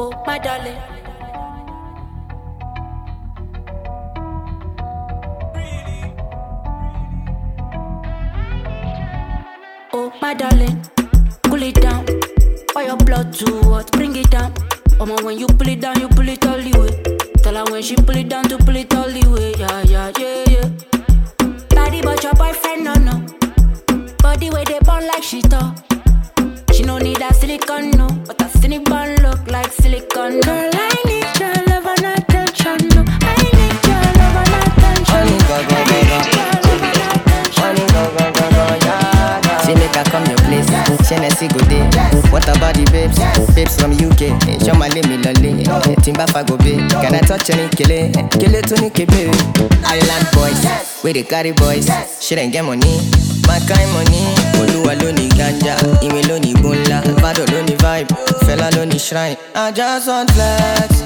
Oh, my darling. Oh, my darling. Cool it down. Why your blood too hot? Bring it down. Oh, man, when you pull it down, you pull it all the way. Tell her when she pull it down to pull it all the way. Yeah, yeah, yeah, yeah. Body, but your boyfriend, no, no. Body where they burn like she talk. She no need that silicone, no. But that silicone look like silicone. Girl, I need go day. What about the babes? Babes from UK, show my me lolly. Timba go be, can I touch any kele? Kele to ni kebe. Island boys, we the carry boys. She ain't get money, my kind money. Oluwa ló ní ganja, ìwé ló ní gbóńlá, Bado ló ní vibe, Fela ló ní shrine. I just want flex,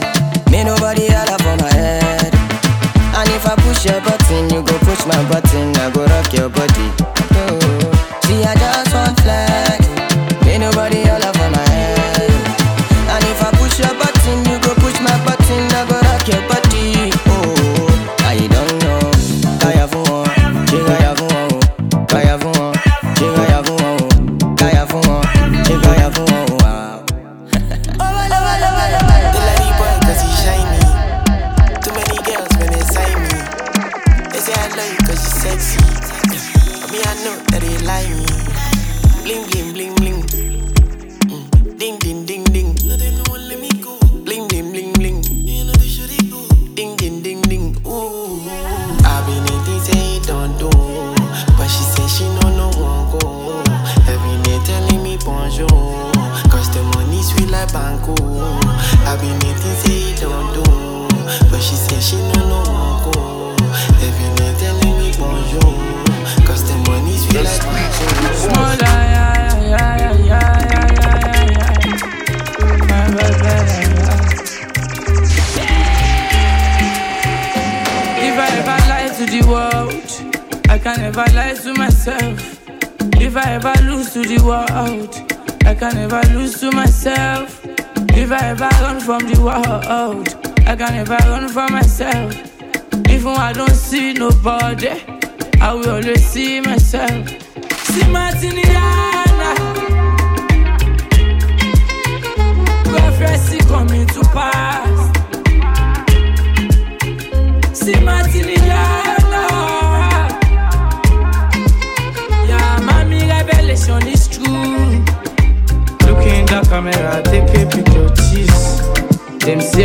me nobody holla for my head. And if I push your button, you go push my button, I go rock your body.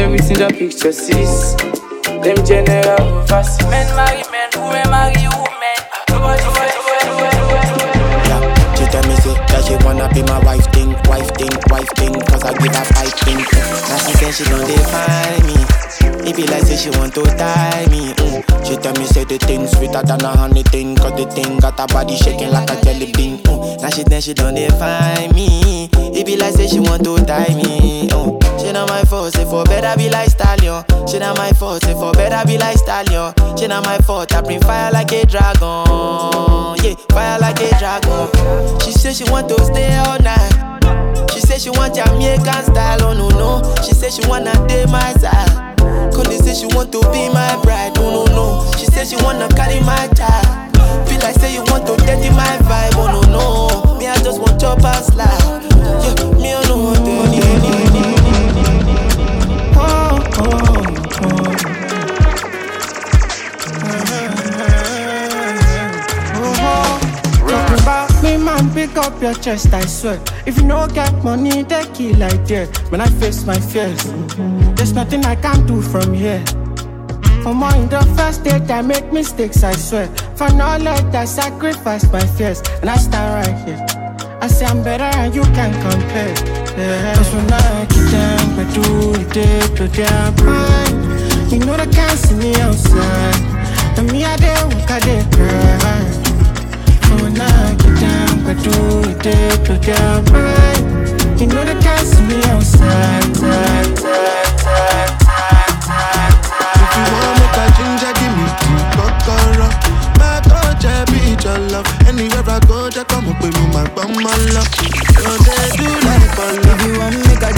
Them see everything the picture sees. Them general overseas. Men marry men, women marry women. Nobody Yeah, she tell me say that she wanna be my wife thing, wife thing, wife thing, cause I give her five thing. Now she say she know they find me. It be like say she want to tie me. Mm. She tell me say the thing sweeter than a honey thing, cause the thing got her body shaking like a jelly bean. Mm. Now she then she don't they find me. It be like say she want to tie me. Mm. She not my fault, say for better be like stallion. She not my fault, say for better be like stallion. She not my fault, I bring fire like a dragon. Yeah, fire like a dragon. She say she want to stay all night. She say she want Jamaican style, oh no no. She say she wanna date my side. Cause say she want to be my bride, no, no no. She say she wanna carry my child. Feel like say you want to dirty my vibe, oh no no. Me I just want chop and slide. Yeah, me I don't want to. Oh, man, pick up your chest, I swear. If you no get money, they kill like that. When I face my fears, there's nothing I can do from here. For more in the first date, I make mistakes, I swear. For knowledge, I sacrifice my fears, and I stand right here. I say I'm better and you can compare. Yeah. Cause when I get down, I do it to their mind. You know they can't see me outside. And me, I You know can't me If you want give me the. My I your love. Anywhere I go, just come with me, my they do like for. If you want make a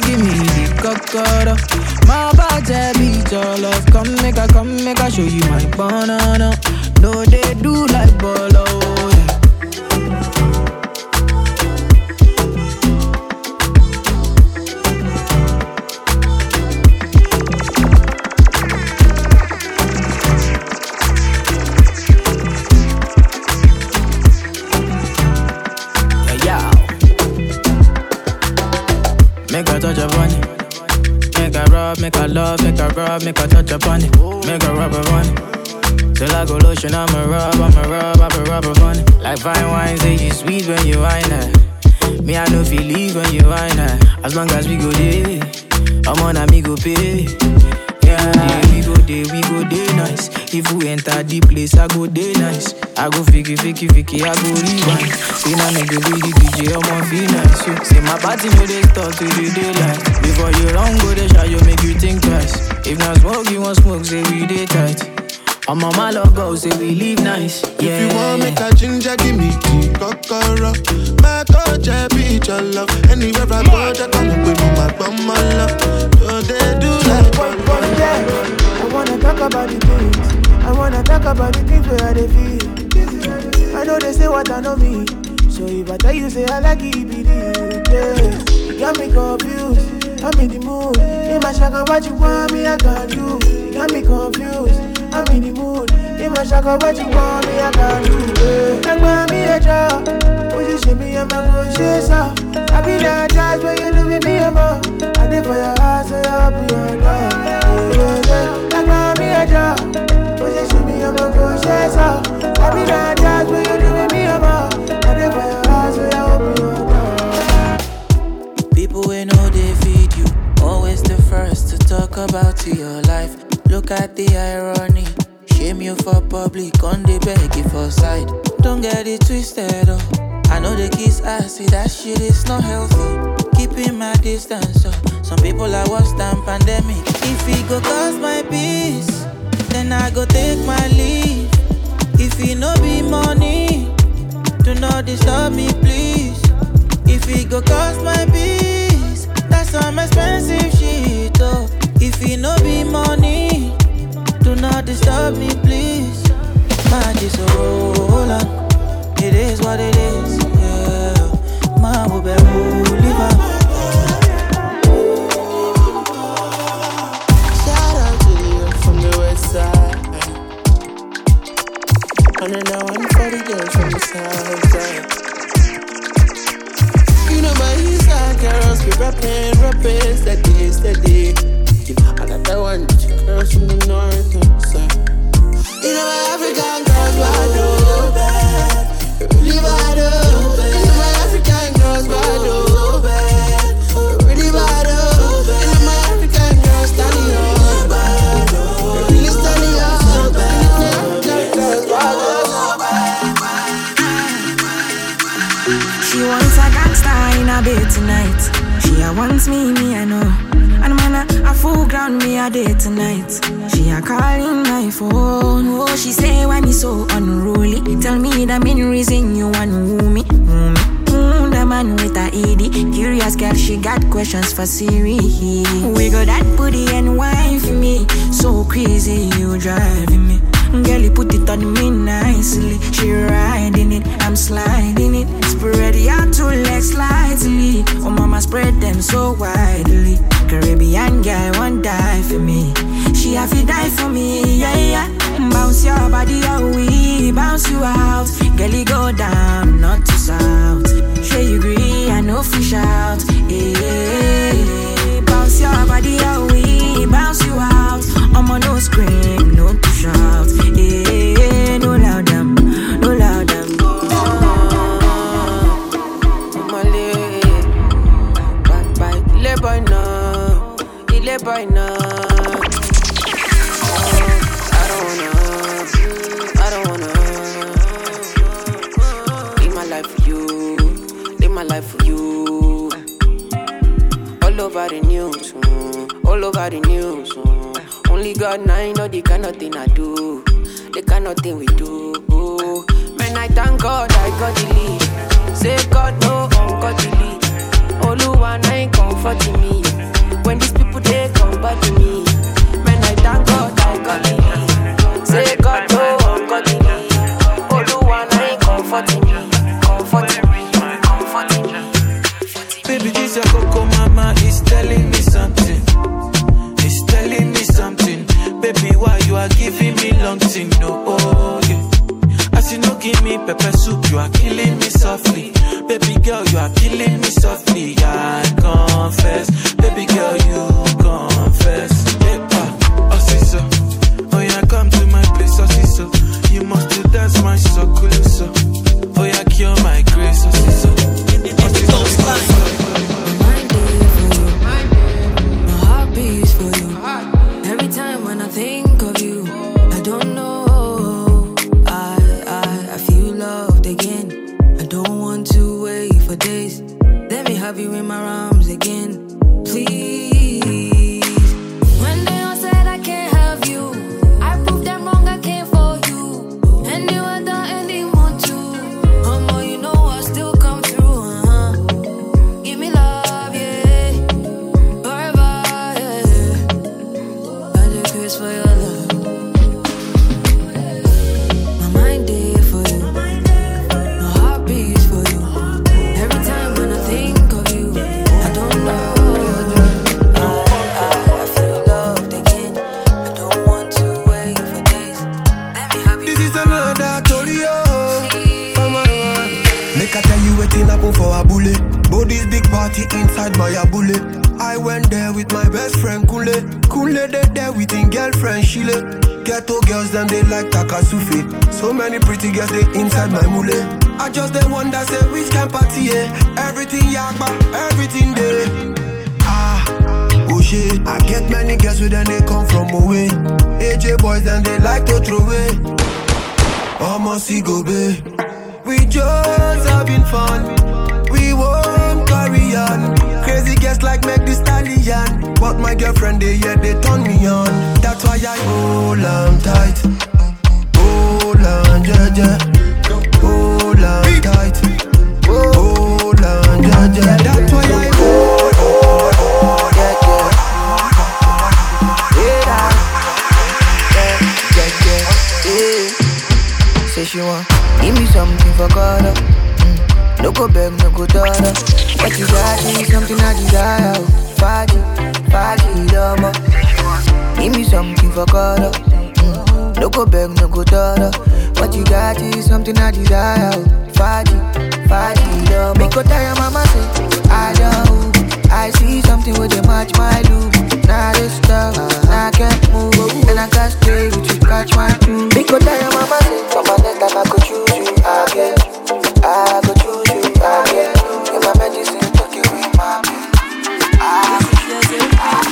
give me the kokoro. My body your love. Come make a, come make a show you my banana. No, they do like bolo. Make a a love, make a rub, make a touch upon it. Make a rub upon it. Till I go lotion, I'ma rub, I'ma rub, I'ma rub upon. Like fine wine, say you sweet when you wine it. Me, I know feel leave when you wine it. As long as we go there, I'm on a me go pay. Yeah, we go there, we go there nice. If we enter the place, I go there nice. I go fiki, fiki, fiki, I go rewind. Say now me go be the DJ, I'ma feel nice. So, say my party no they start till the daylight. Before you run, go they shot you make you think twice. If not smoke, you want smoke, say we dey tight. I'm on my love go, say we live nice. Yeah. If you want make a ginger, give me the kokoro. My coach, I beat your love. Anywhere I go, just come with my bum, my love. So they do like talk about the things. I wanna talk about the things where they feel. I know they say what I know me. So if I tell you, say I like it, be the yeah. You got me confused. I'm in the mood. In my shaka, what you want me, I can do. You got me confused. I'm in the mood. In my shaka, what you want me, I can do. Yeah. Like mommy, a job. Position me, I'm a good chaser. I be that judge when you do me, I'm a. I did for your heart, so I'll be your dog. Yeah, yeah, yeah. Me, I'm a. I be that judge when you me, I'm. I for your so I'll your dog. People we know they feed you. Always the first to talk about your life. Look at the irony. Shame you for public, on the beg you for side. Don't get it twisted, oh. I know the kiss ass, see that shit is not healthy. Keeping my distance, oh. Some people are worse than pandemic. If it go cause my peace, then I go take my leave. If it no be money, do not disturb me, please. If it go cost my peace, that's some expensive shit, oh. If it no be money, do not disturb me, please. Man, just roll on. It is what it is, yeah. Man, will be oh. Then now for the girls from the south side. You know my east side girls be rapping, rapping, steady, steady. That one girls from the north side. You know my African girls bad oh, bad, really bad oh. Tonight. She a wants me, me I know. And man, a, a full ground me a day tonight. She a calling my phone. Oh, she say why me so unruly. Tell me the main reason you want woo me. Woo me. Mm, the man with a ED. Curious girl, she got questions for Siri. We got that booty and wine for me. So crazy, you driving me. Girl, you put it on me nicely. She riding it, I'm sliding it. Spread your two legs slightly. Oh, mama, spread them so widely. Caribbean girl won't die for me. She have to die for me, yeah, yeah. Bounce your body, oh, we bounce you out. Girl, you go down, not to south. Sure you agree, I know fish out. Yeah, bounce your body, oh, we bounce you out. I'm on no scream, no push out. she want. Give me something for Carter. Mm. No go beg, no go daughter. What you got is something I desire. Fadi, Fadi, Dama. Give me something for Carter. Mm. No go beg, no go daughter. What you got is something I desire. Fadi, Fadi, Dama. Make go tire, mama say, I don't. I see something with they match my look. Now this stuff, now I can't move. And I can't stay with you, catch my crew. Because I am mama say, from my next time I could choose you again. I could choose you again. In my medicine, took you in my bed. I could choose you again.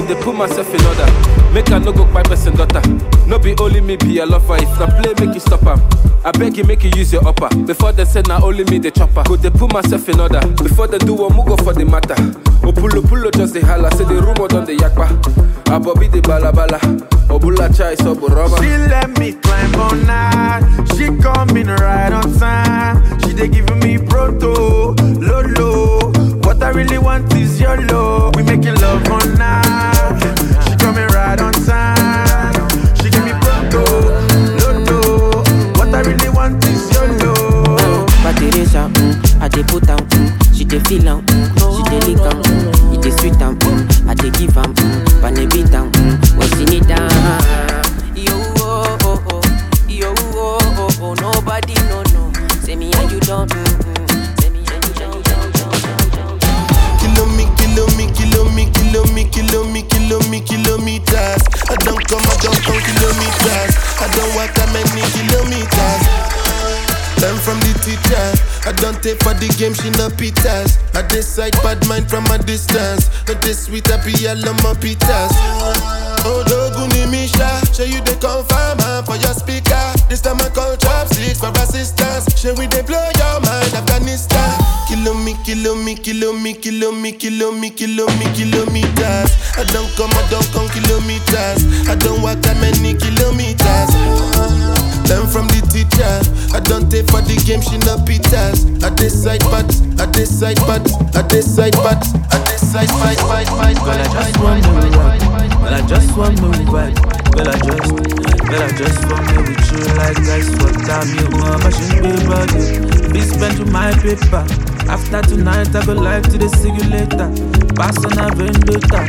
Go dey put myself in order. Make I no go kpai person daughter. No be only me be a lover. If na play, make you stop am. I beg you, make you use your upper. Before they say na only me the chopper. Go dey put myself in order. Before they do one, go for the matter. Opulo pulo just the holla. Say the rumor done the yakpa. Abobi the balabala. Obula chai so rubber. She let me climb on night. She coming right on time. She they giving me proto, lolo. I really want is your love. We making love on night. She coming right on time. She give me proto, lolo. What I really want is your love. But Teresa, mm, I dey put mm, she dey feel mm, she dey lick am, I don't take for the game, she no pitas. I decide bad mind from a distance. Not this sweet, I be all on my pitas. Oh, Doguni Misha, show you the confirm for your speaker. This time I call chopsticks for assistance. Show we they blow your mind, Afghanistan. Kilo me, kilo me, kilo me, kilo me, kilo me, kilo me, kilometers. I don't come, I don't come kilometers. I don't walk that many kilometers. Learn from the teacher. I don't take for the game, she no pitas. I decide but, I decide but, I decide but, I decide fight, fight, fight, fight, just fight, want fight, to fight, ride. Girl, I just want to ride. Girl, I just, girl, I just want to with you like ice water. Me want machine body. Be spent to my paper. After tonight, I go live to the see you. Pass on a vendetta.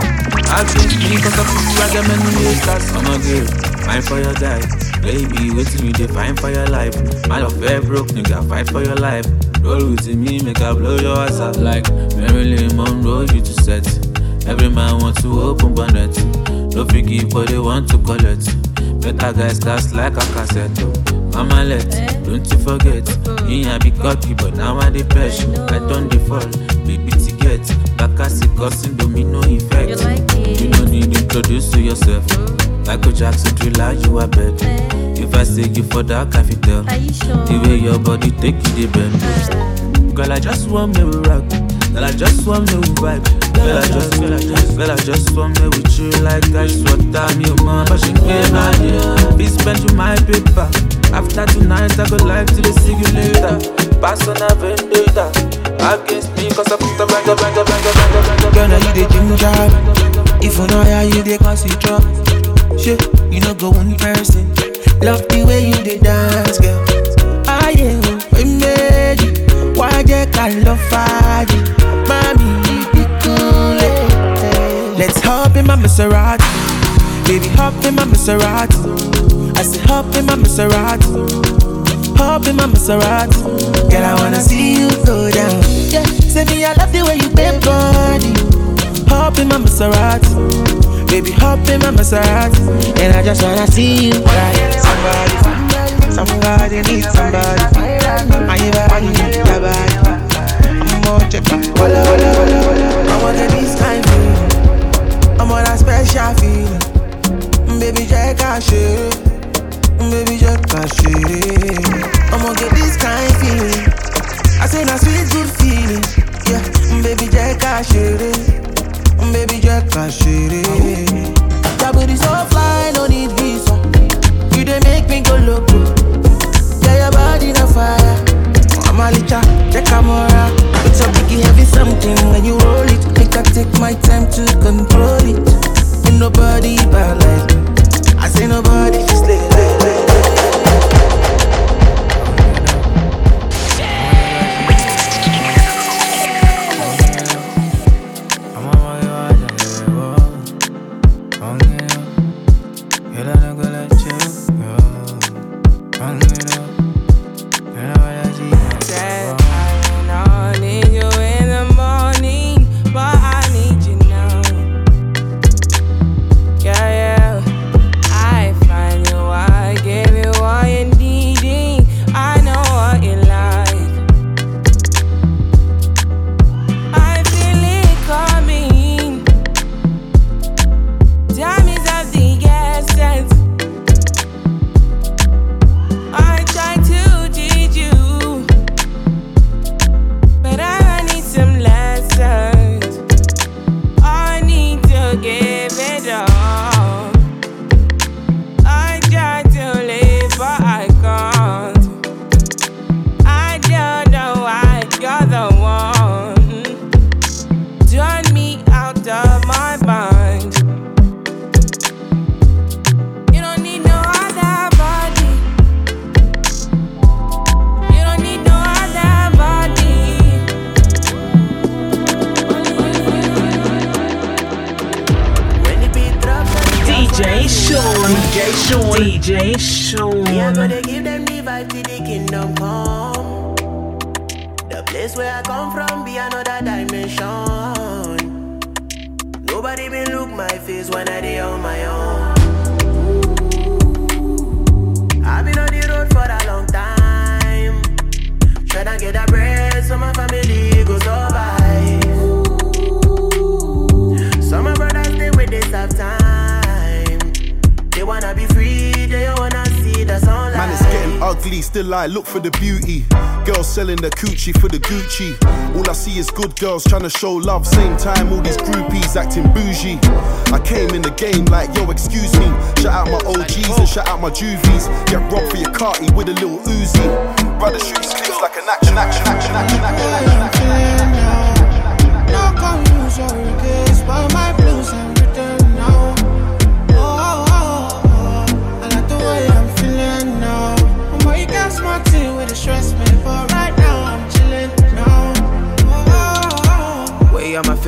Against me, cause of you, I got many haters. I'm a girl, fine for your guy. Baby, waiting you define for your life. My love very broke, nigga, fight for your life. Roll with me, make I blow your ass out like Marilyn Monroe, you to set. Every man wants to open bonnet. No figgy, but they want to collect. Better guys cast like a cassette. oh. Mama let, don't you forget. Me I be cocky, but now I the pressure. I don't default, baby to get. Back as it causing domino effect. You don't need to introduce to yourself. Michael Jackson thriller, you are bed. If I say you for that, I fit tell. The way your body take you, the bend. Girl, I just want me to rock. Girl, I just want me to vibe. Girl, I just, girl, I just, girl, I just want me with you like ice water. Me, oh, man, but she can't hide Be spent to my paper. After tonight, I go live to the see you later. Pass on a vendetta. Against me, cause I put the bang, bang, bang, bang, bang, bang, Girl, now you the ginger. If you know how you the consider. Shit, you know go one person. Love the way you the dance, girl. I am we made you. Why you can love fire? Maserati. Baby, hop in my Maserati. I say hop in my Maserati. Hop in my Maserati. Girl, I wanna see you go down. Yeah, say me I love the way you bend body. Hop in my Maserati. Baby, hop in my Maserati. And I just wanna see you ride. Somebody, somebody needs somebody. I your body. I'm check walla walla walla. I want this kind on that special feeling. Mm, baby, check out shit. Baby, check out shit. I'm gonna get this kind feeling. I say na sweet good feeling. Yeah, mm, baby, check out shit. Baby, check out shit. That booty so fly, no need visa. You dey make me go loco. Yeah, your body na fire. I'm a licha, check camera. It's a biggie heavy something when you roll it. I take my time to control it. Ain't nobody bad like me. I say nobody slay beauty. Girls selling the coochie for the Gucci. All I see is good girls trying to show love. Same time, all these groupies acting bougie. I came in the game like, yo, excuse me. Shout out my OGs and shout out my juvies. Get robbed for your carty with a little Uzi. Brother shoots clips like an action, action, action, action, action, action, action. No confusion, but my blues I'm written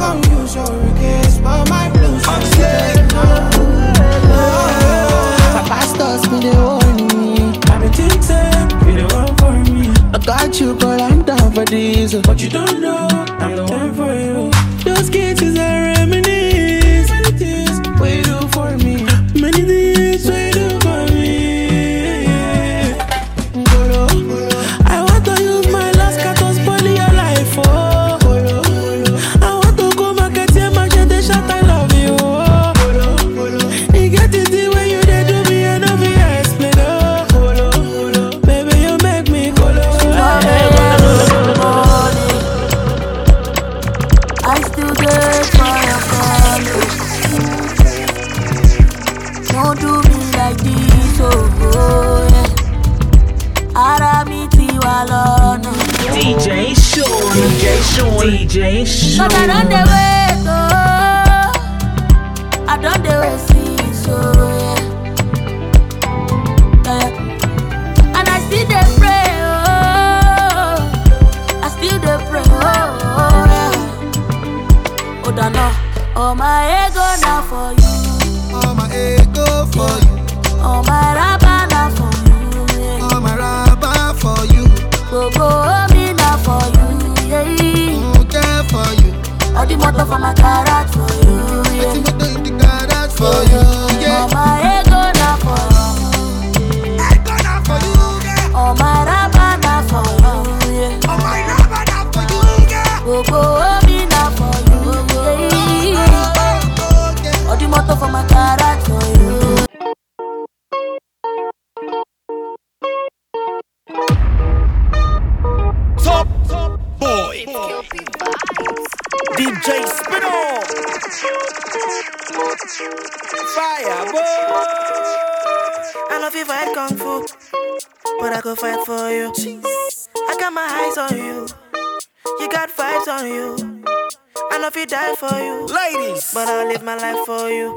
No confusion, but my blues I'm my pastors been they warning me. I've been thinking, be the one for me. I got you, girl, I'm down for this. But you don't know, I'm the one for you. Those kisses are reminisce. DJ Sean. But I don't dey wait, oh. I don't dey wait since, oh yeah. yeah. And I still dey pray, oh. I still dey pray, oh yeah. Oh, dano. Oh, my ego na for you. The motor for my garage for you. Yeah. If you fight kung fu, but I go fight for you. I got my eyes on you. You got vibes on you. I know if you die for you, ladies, but I'll live my life for you.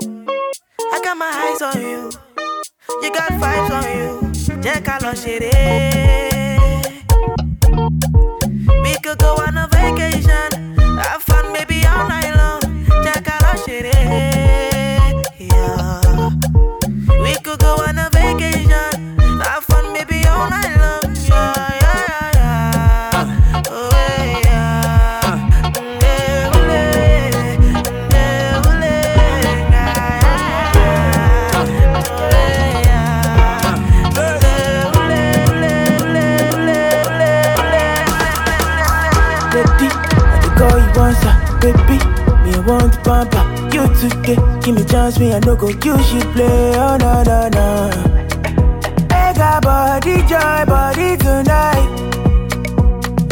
I got my eyes on you. You got vibes on you. Jẹ́ ká lọ ṣeré. We could go on a vacation, have fun maybe all night long. Jẹ́ ká lọ ṣeré. Yeah. We could go on 2K. Eh? Give me chance, me I no go you should play. Oh no no no. I got body joy, body tonight,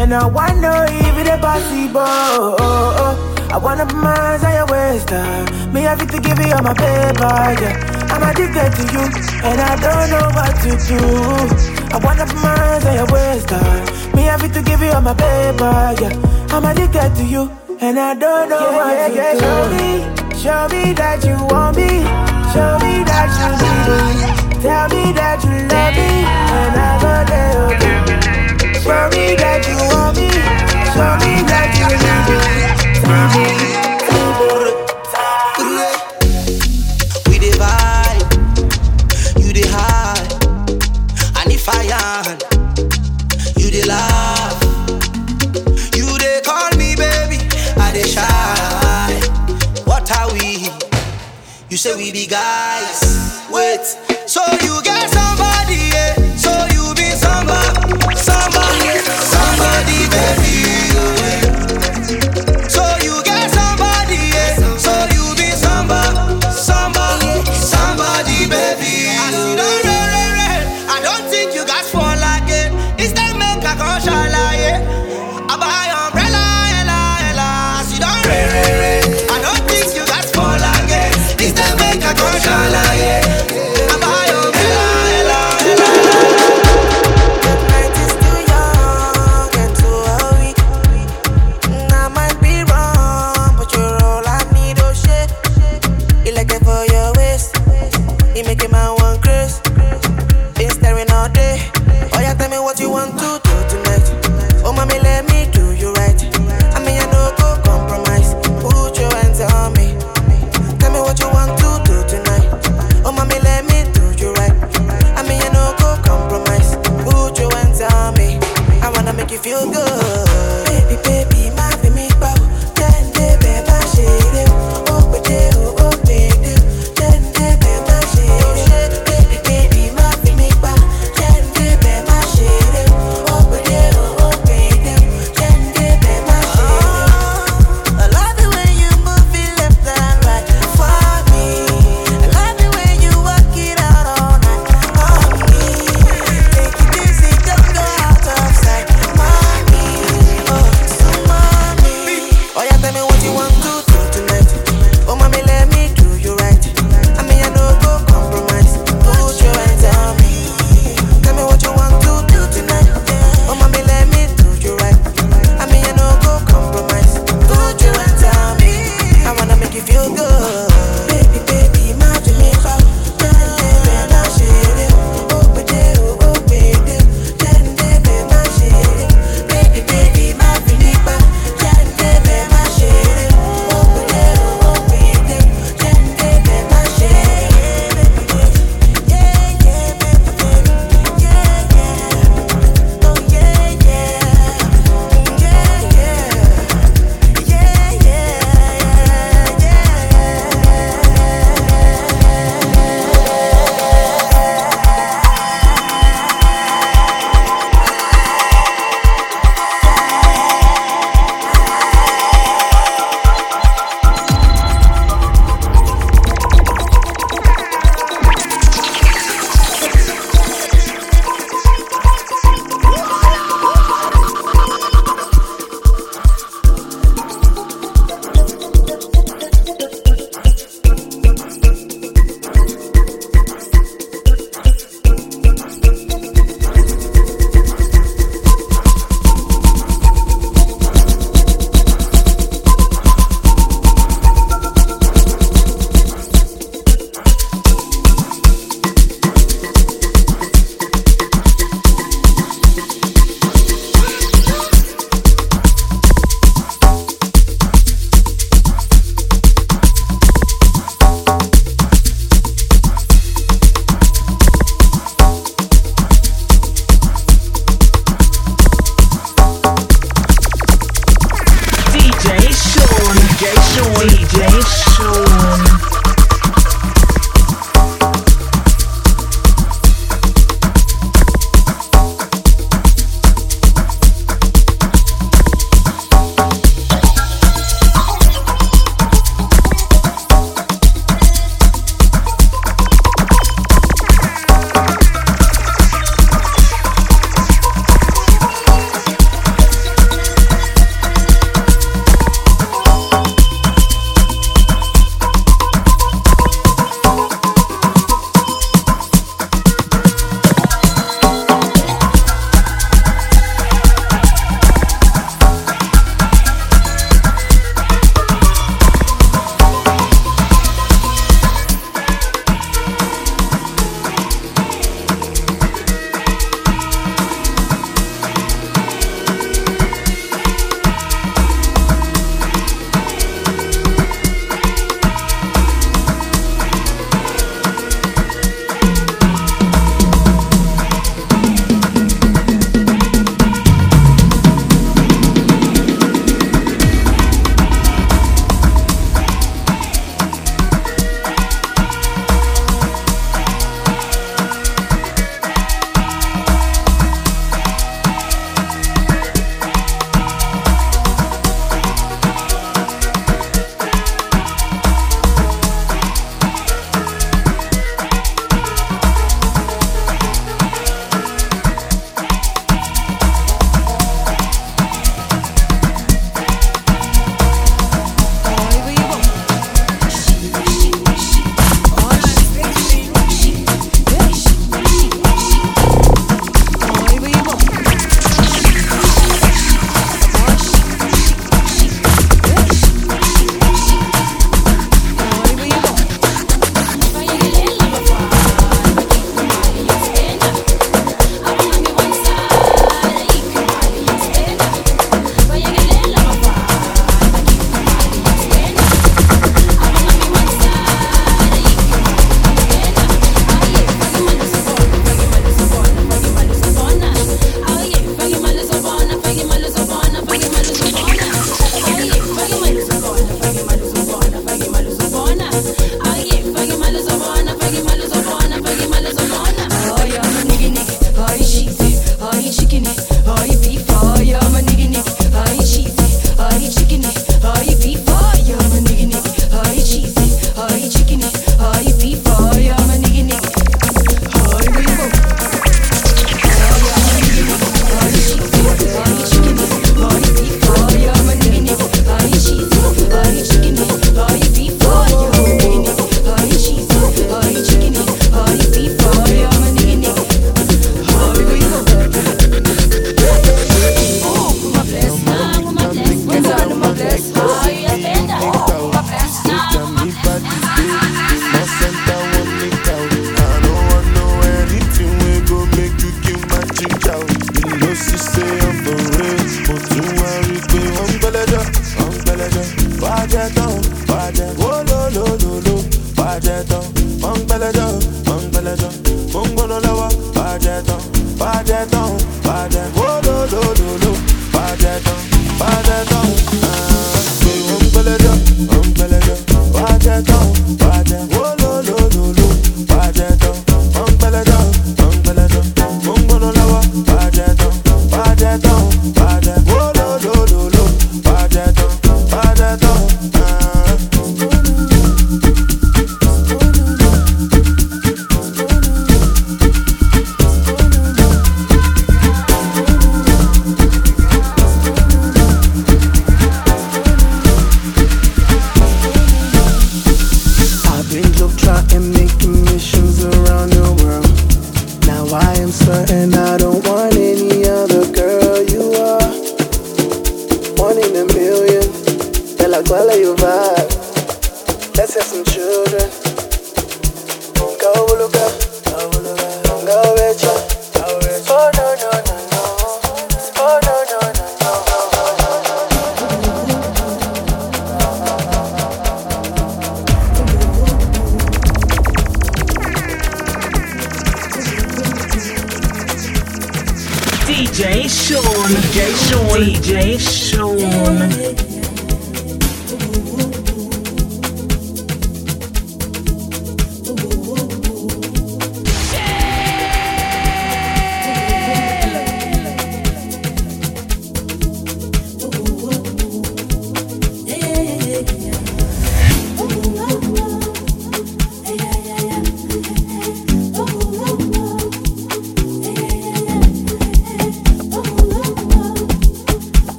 and I want no even the possible. Oh, oh, oh. I wanna put be mine, I waste time. Me have to give you all my paper, yeah. I'm addicted to you, and I don't know what to do. I wanna put my hands on your time. Uh. Me have to give you all my paper, yeah. I'm addicted to you, and I don't know yeah, what yeah, to yeah, do. Shorty show me that you want me. Show me that you need me. Tell me that you love me, and I go there, okay. Show me that you want me. Show me that you need me. We You say we be guys.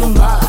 nunca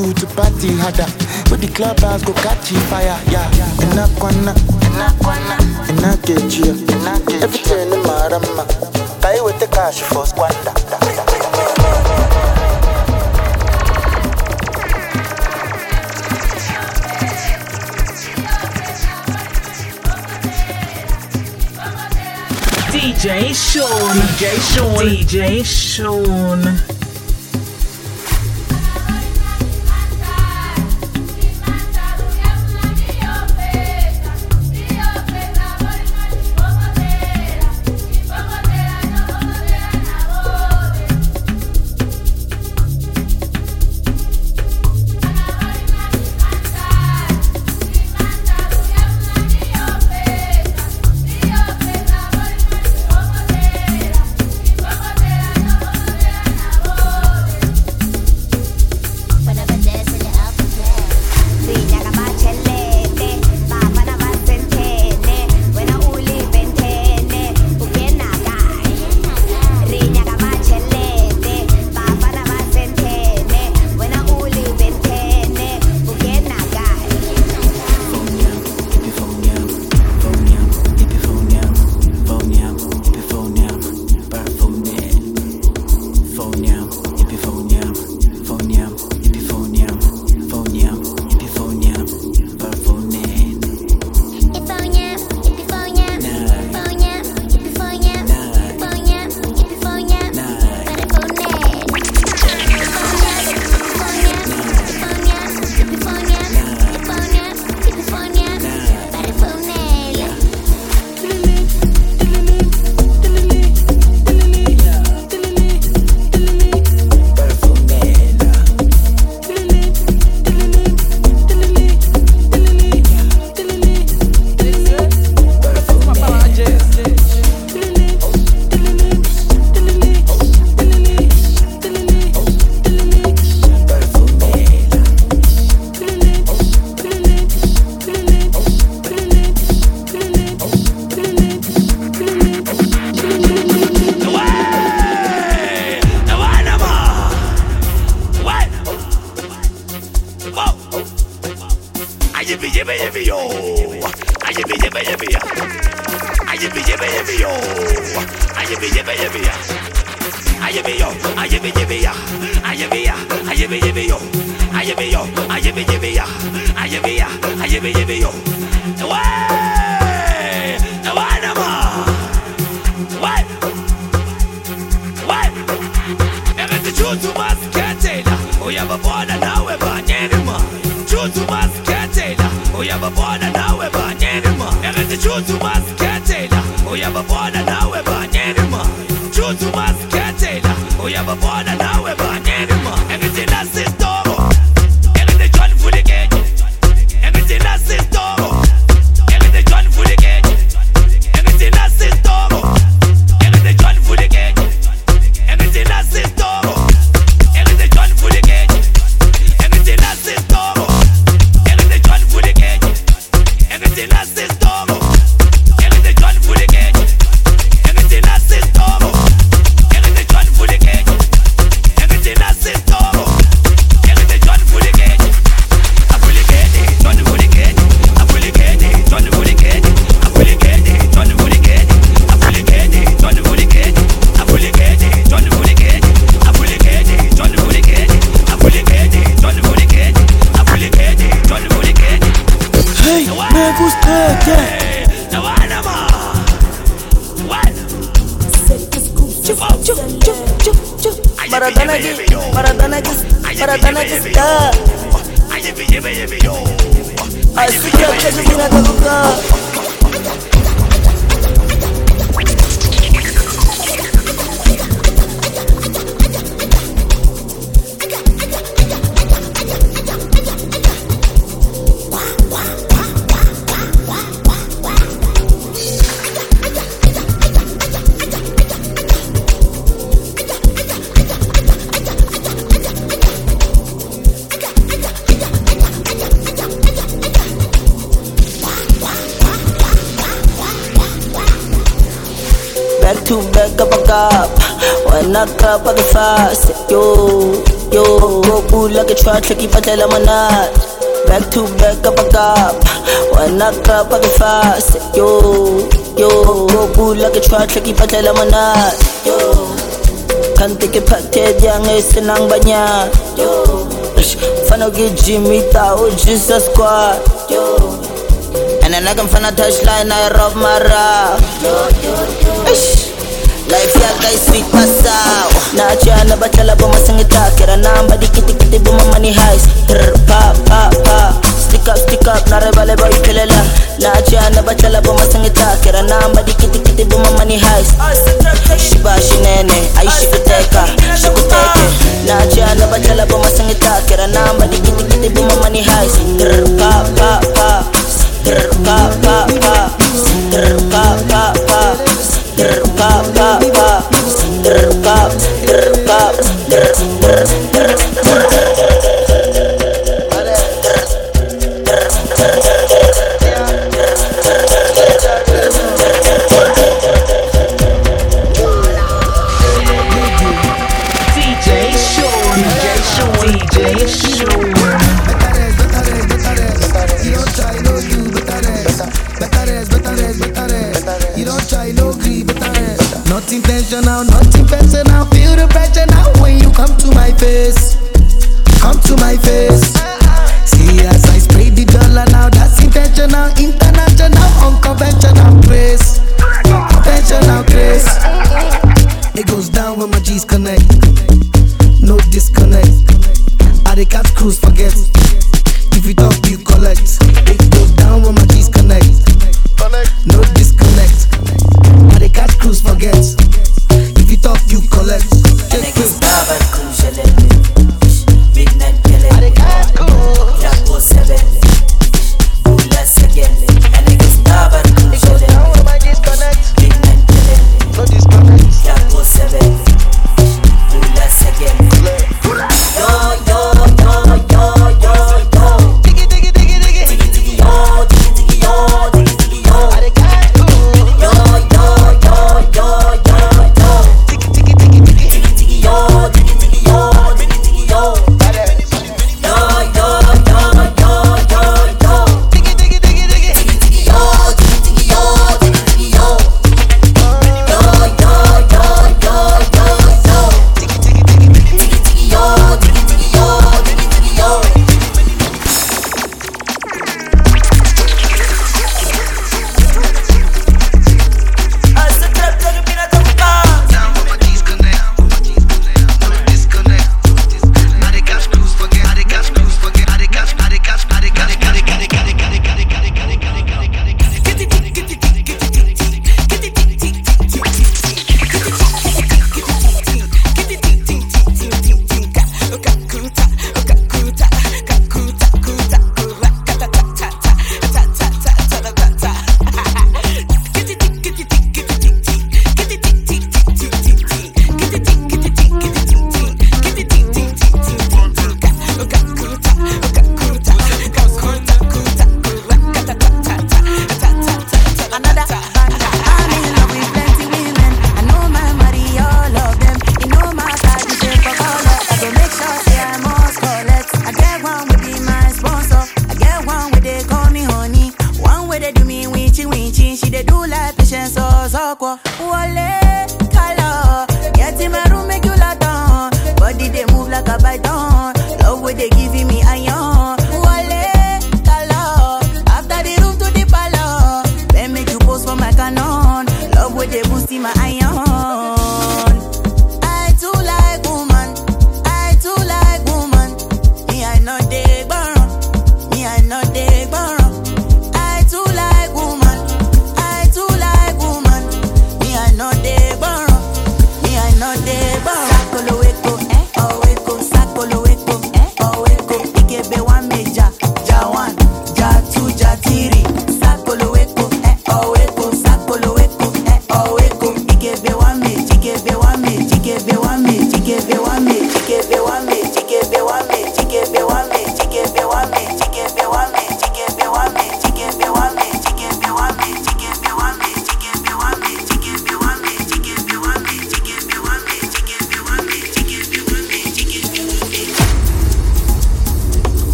two to party harder. But the clubbers go catch fire, yeah. And I wanna, and I wanna, and I get you, and I get you. Everything in my rama, buy with the cash for squander. DJ Sean. DJ Sean. DJ Sean. para estar na disputa. As crianças a do vulcão. Cup. When I clap I get fast. Yo, yo, go pull like a trash like if I tell I'm not. Back to back up a cup. When I clap I get fast. Yo, yo, go pull like a trash like if I tell I'm not. Yo, can't take it back to young is nang banya. Yo, fano get Jimmy Tao Jesus squad. Yo. And then I can find a touchline, I rub my rap. Ish. Life ya guys life yaka na pasao naachana bachala bomasangitakera namba dikitikiti bomamani highs. Trrr, pa pa pa stick up stick up na ipelela naachana bachala bomasangitakera namba dikitikiti bomamani highs. shiba shinene aishikuteka shikuteke naachana bachala bomasangitakera namba dikitikiti bomamani hais Trrr, pa pa pa Trrr, pa pa pa pa. pa pa pa terkap kap terkap terkap terkap terkap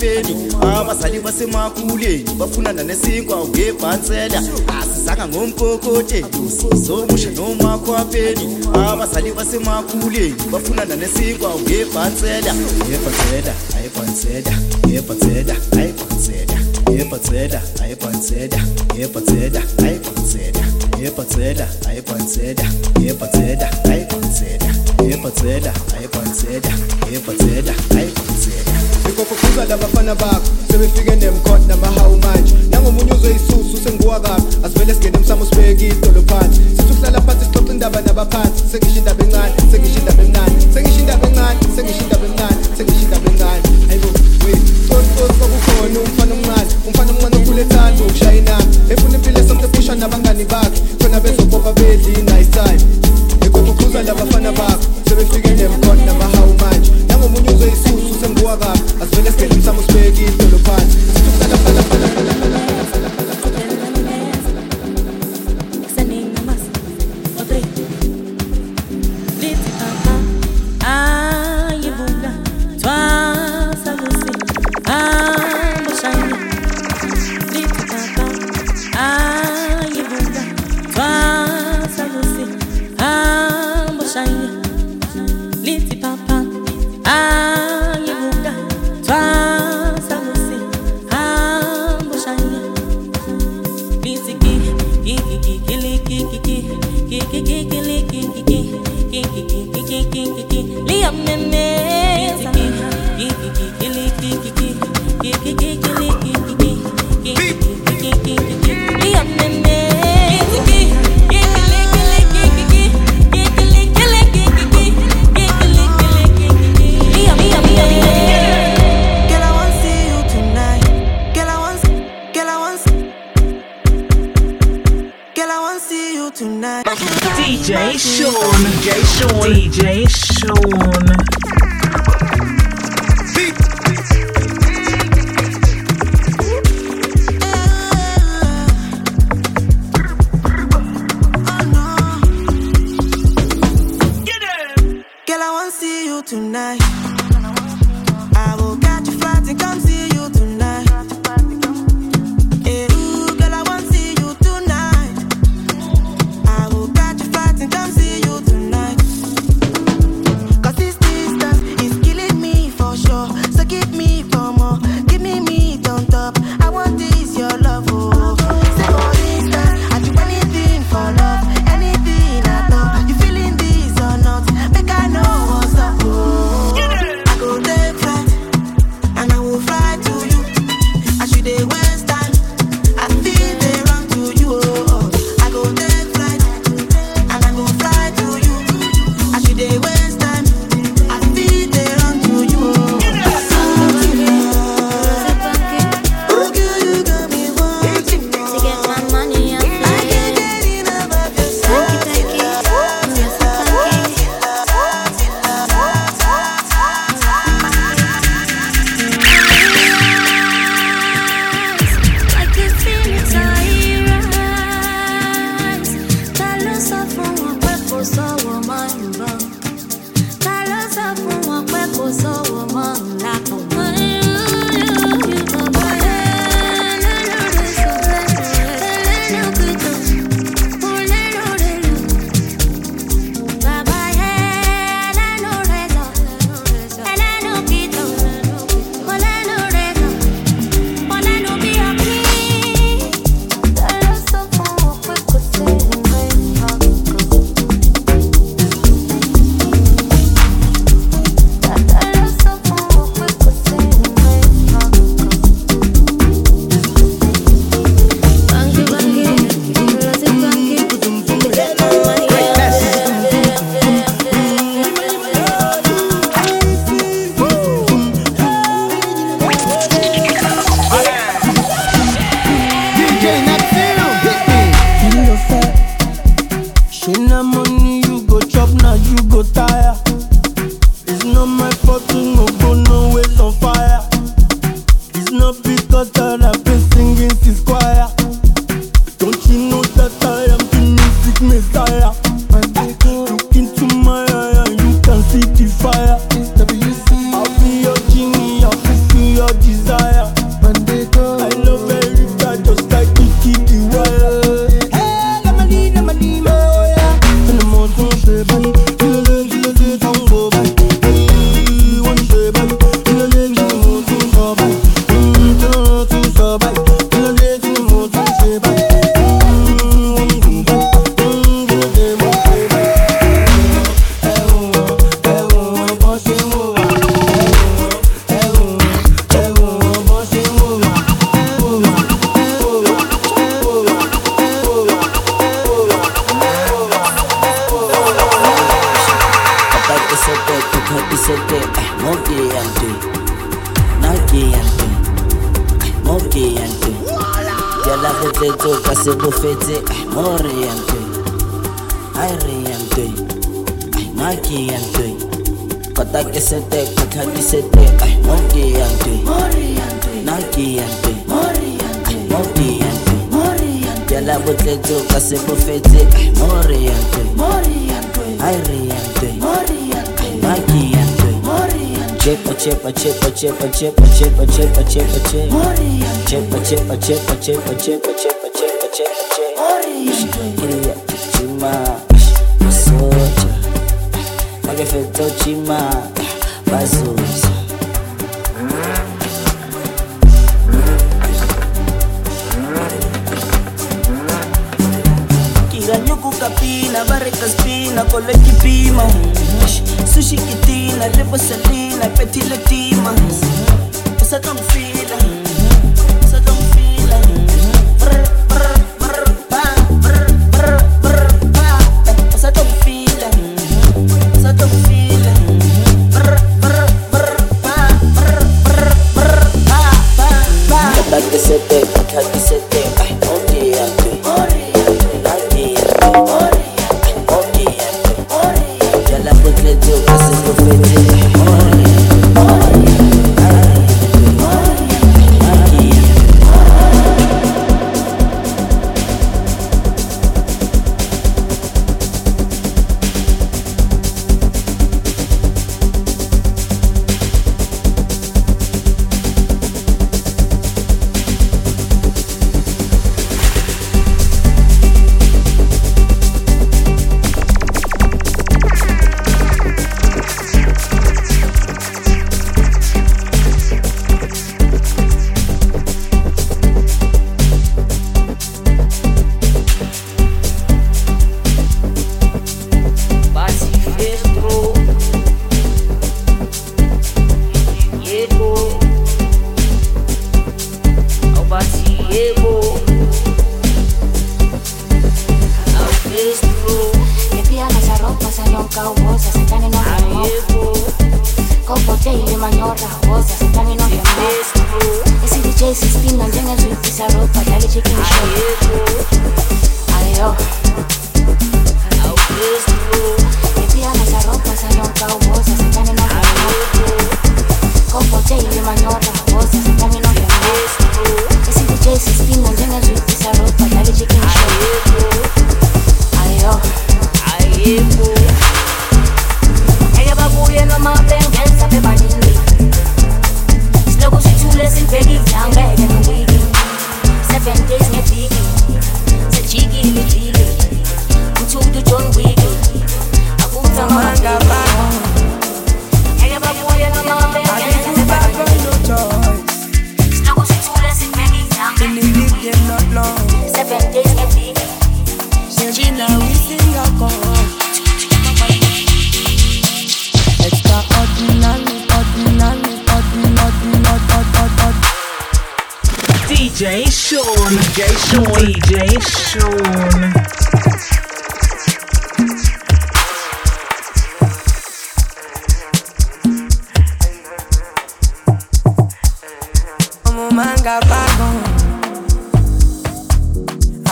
emafeni abazali basemakuleni bafunana nesinkwa ngebhansela. Asizanga ngomkokoteni somusha nomakhwapeni abazali basemakuleni bafunana nesinkwa ngebhansela. Ngebhansela ayibhansela ngebhansela ayibhansela ngebhansela ayibhansela ngebhansela ayibhansela ngebhansela ayibhansela ngebhansela ayibhansela ngebhansela ayibhansela ngebhansela ayibhansela ngikokhuza labafana bakho sebefike nemkhonto namahawu manje nangomunye uzoyisusu sengiwakabi asivele singene emsamo sibeke idolo phansi. Sithi ukuhlala phansi sixoxe indaba nabaphansi sengisho indaba encane sengisho indaba encane. Sengisho indaba encane sengisho indaba encane sengisho indaba encane. Ayibo wait. Tosi kwakukhona umfana omncane. Umfana omncane okulethanda ukushaya inami efuna impilo esonto ephusha nabangani bakhe. Khona bezobopha bedli i-nice time. Ngikokhuza labafana bakho sebefike nemkhonto namahawu manje nangomunye uzoyisusu sengiwakabi Wenn das Geld im Samus mehr geht, Pillowpants Oce, oce, oce, oce, oce. Iria, chima Soce Mage feto chima Bazuza Kiranyuku kapina, barika caspina, kole kipima Sushi kitina, rebo salina, petile tima să kang fi.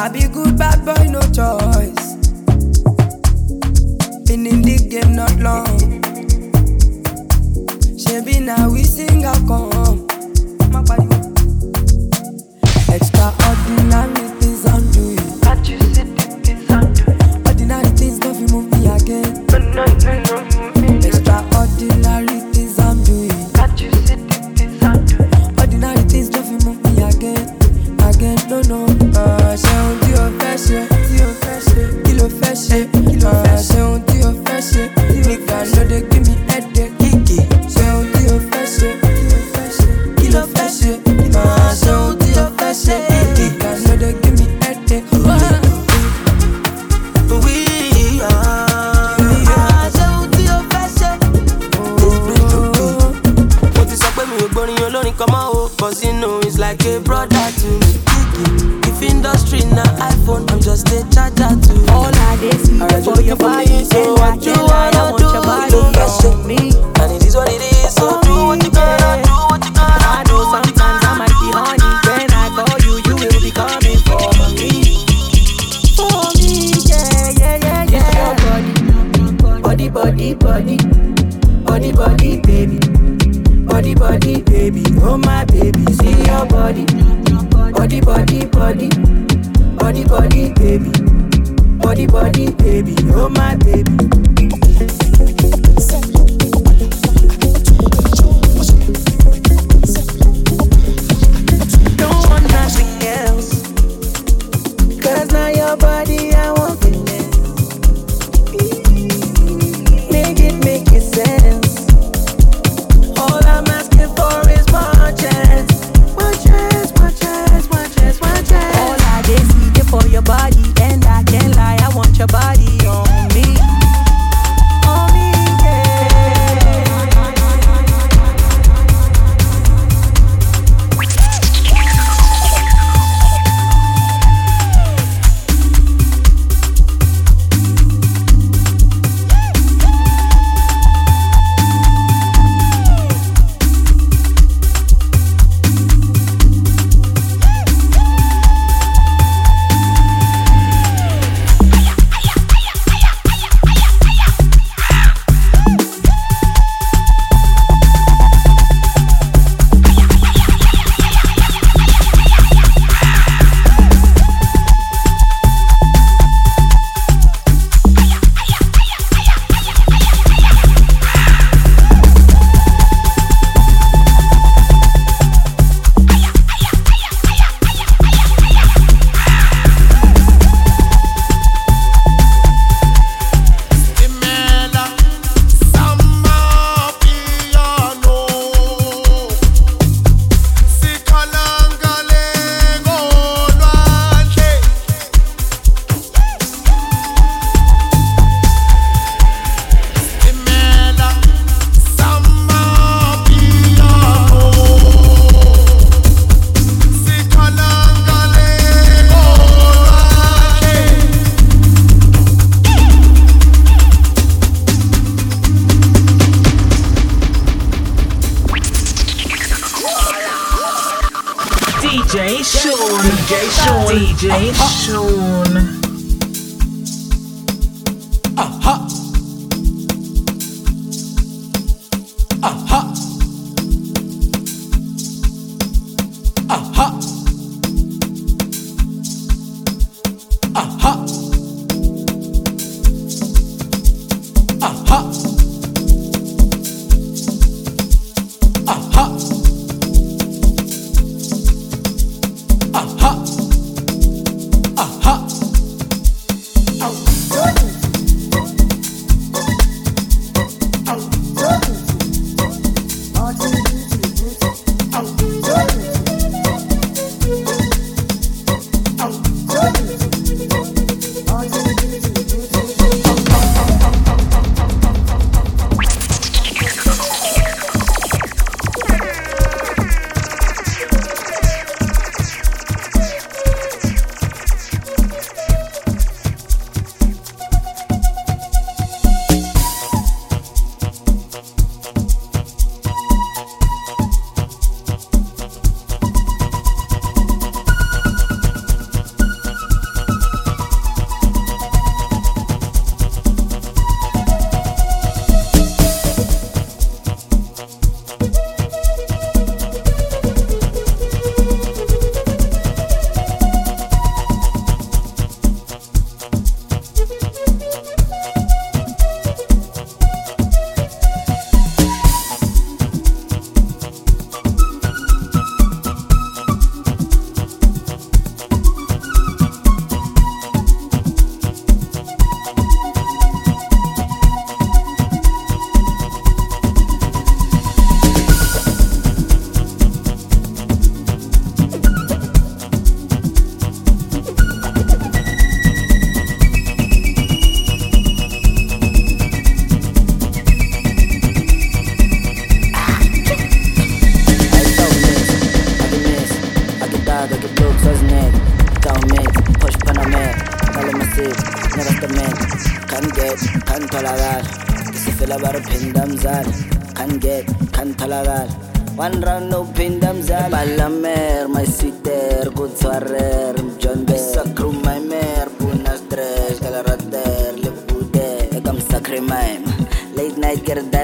I be good bad boy, no choice. Been in the game not long. She be now we sing a con.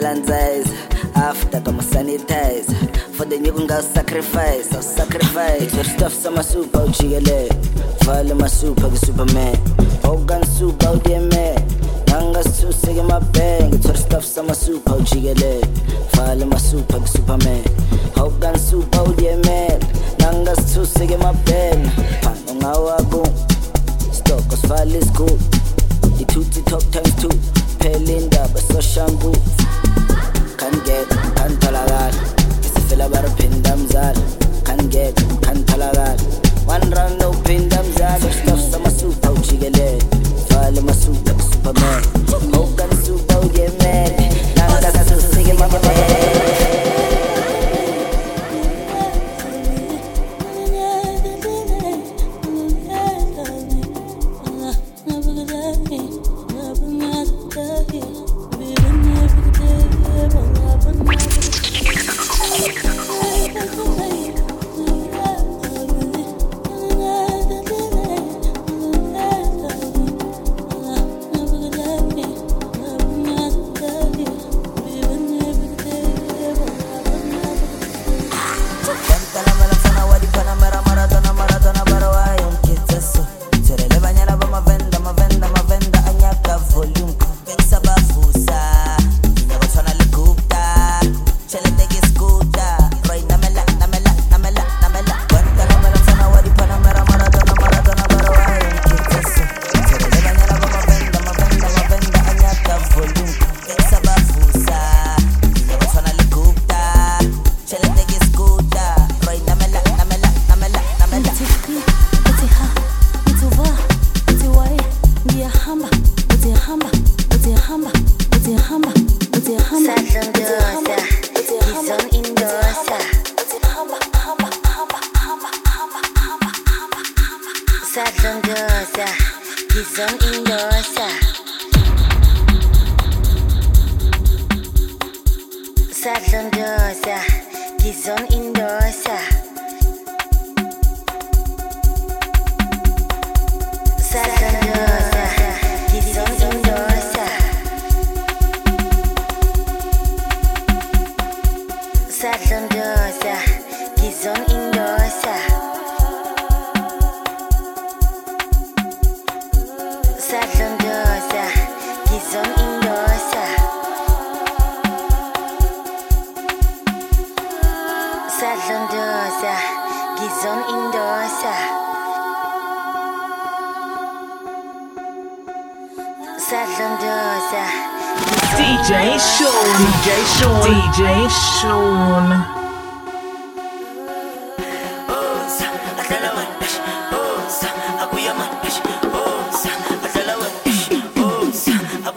Size after kama sanitizer for the nyuku nga sacrifice I'll sacrifice. Your stuff sama super ujikele vale masuper ke superman. Oh, Ogan super udm nanga susike mabhenge ngithole stuff sama super ujikele vale masuper ke superman. Oh, Ogan super udm nanga susike mabhenge pan ungawabu stock osfale school ithuthi top times 2 phela indaba soshangu can't get can't tolakala isifela bariphinda mzala can't get can't tolakala one round no phinda mzala stuff samasupa ujikelele vale masupa superman. Okan super uyemele nangasusike mabele Sadlondosa,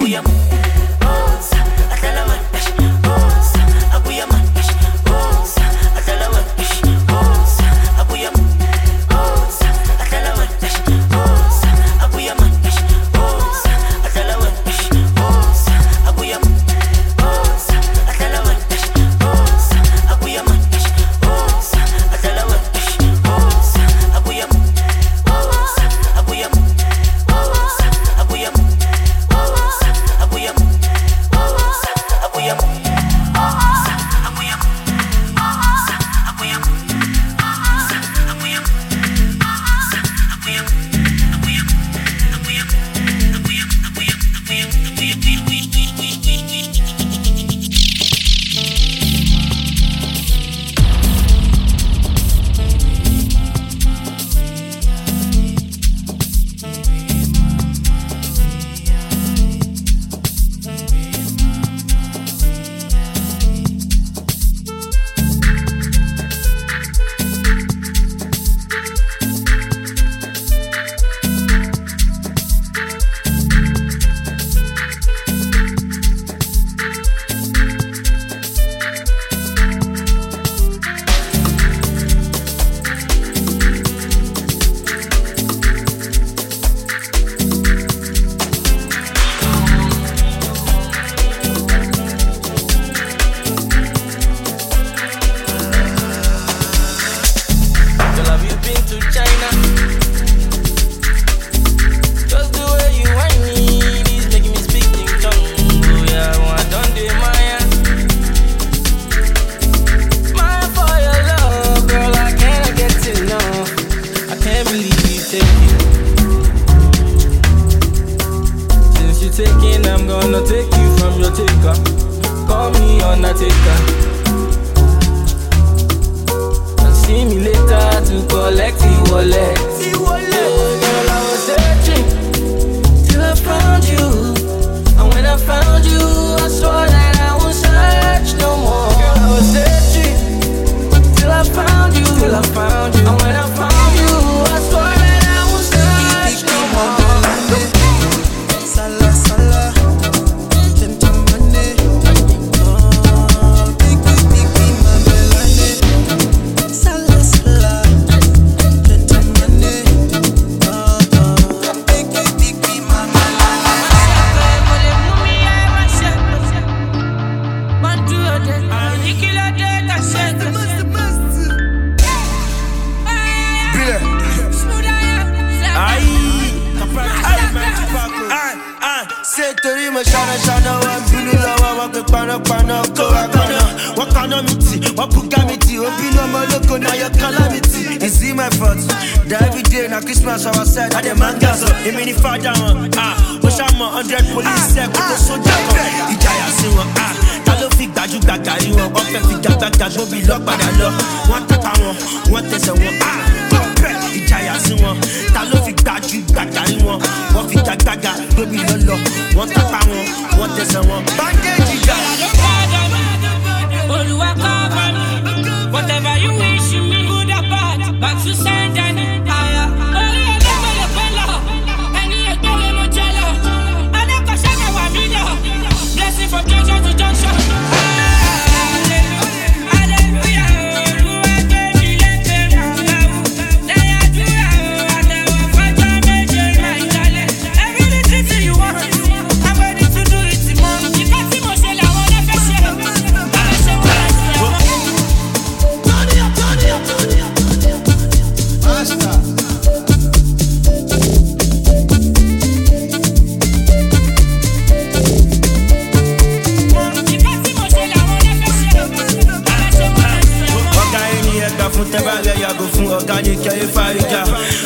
Yeah. day, na Christmas I was said. I demand gas, I mean if father, down, ah, push out my hundred police, ah, ah, soldier, ah, ìjàyà sí wọn, ah, ta ló fi gbájú gbàgbà rí wọn, wọ́n fẹ́ fi gbàgbàgbà gbóbi lọ́gbàdà lọ, wọ́n tàkà wọn, wọ́n tẹsẹ̀ wọn, ah, ọ̀pẹ ìjàyà sí wọn, ta ló fi gbájú you rí wọn, wọ́n fi gbàgbàgbà that lọ́lọ́, wọ́n tàkà wọn, wọ́n tẹsẹ̀ wọn, bandage ìjàyà ló fẹ́ dán mi, olùwà Want bá whatever you wish me, good or bad, to and fire, carry fire,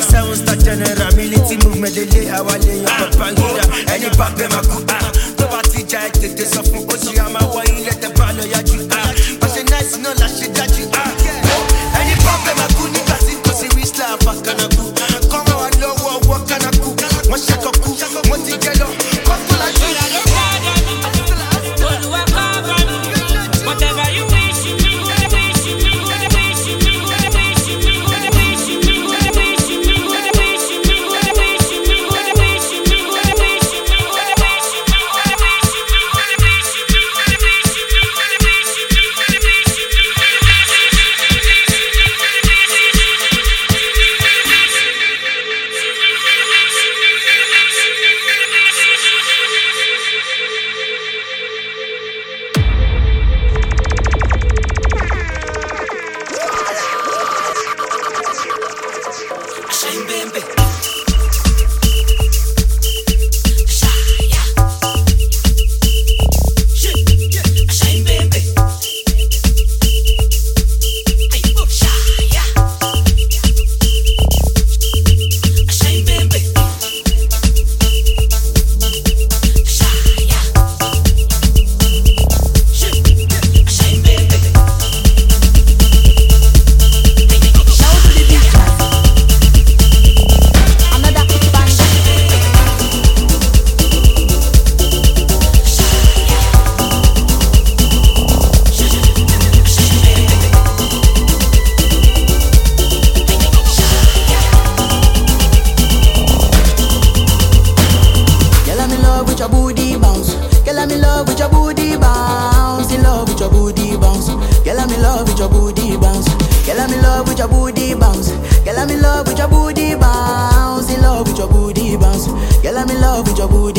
Seven star general, military movement, they lay our lay up a pangida. Any pape makuta, tó bá ti jà ẹ̀ tètè sọ fún ó sì àmà wọ ilẹ̀ tẹ̀ bá lọ yájú. Pàṣẹ náà sí náà love with your boo